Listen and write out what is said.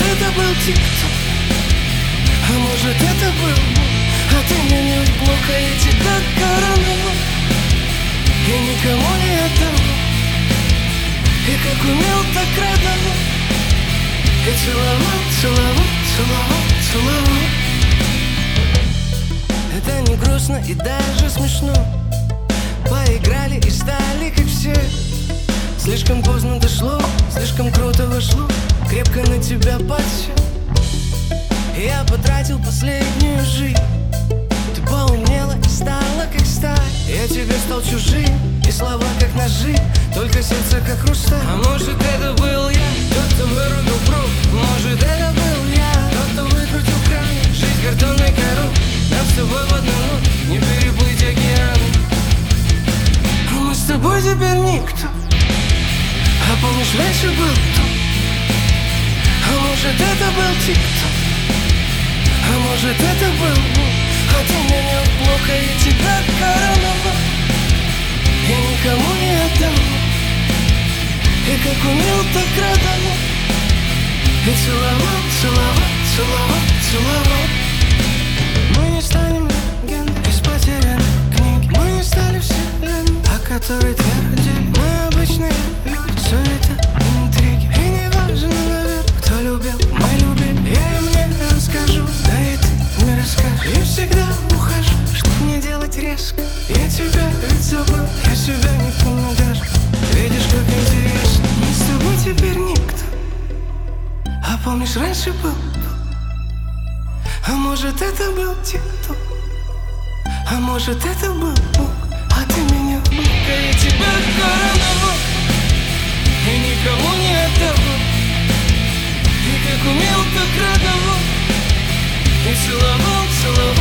это был тикток. А может это был А ты меня в блок, а я тебя короновал И никому не отдавал И как умел, так радовал И целовал, целовал, целовал, целовал. Это не грустно и даже смешно. Поиграли и стали как все. Слишком поздно вошло Крепко на тебя подсел Я потратил последнюю жизнь. Ты поумнела и стала как сталь. Я тебе стал чужим, и слова как ножи. Только сердце как хрусталь А может это был я, тот, кто вырубил пруд Может это был я, тот, кто выкрутил кран Жизнь картонной коробкой, нам с тобой в одну ночь Не переплыть океан. А мы с тобой теперь никто. А помнишь, раньше был кто? Может это был тикток? А может это был Бог? Ты меня плохо и тебя короновал Я никому не отдавал И как умел, так радовал И целовал, целовал, целовал, целовал. Мы не станем легендой из потерянной книги Мы не стали вселенной, о которой твердили. Мы обычные люди, все я себя не помню Видишь, как интересно, мы с теперь никто. А помнишь, раньше был А может это был тикток А может это был Бог? А ты меня а я тебя короновал И никому не отдавал И как умел, так радовал И целовал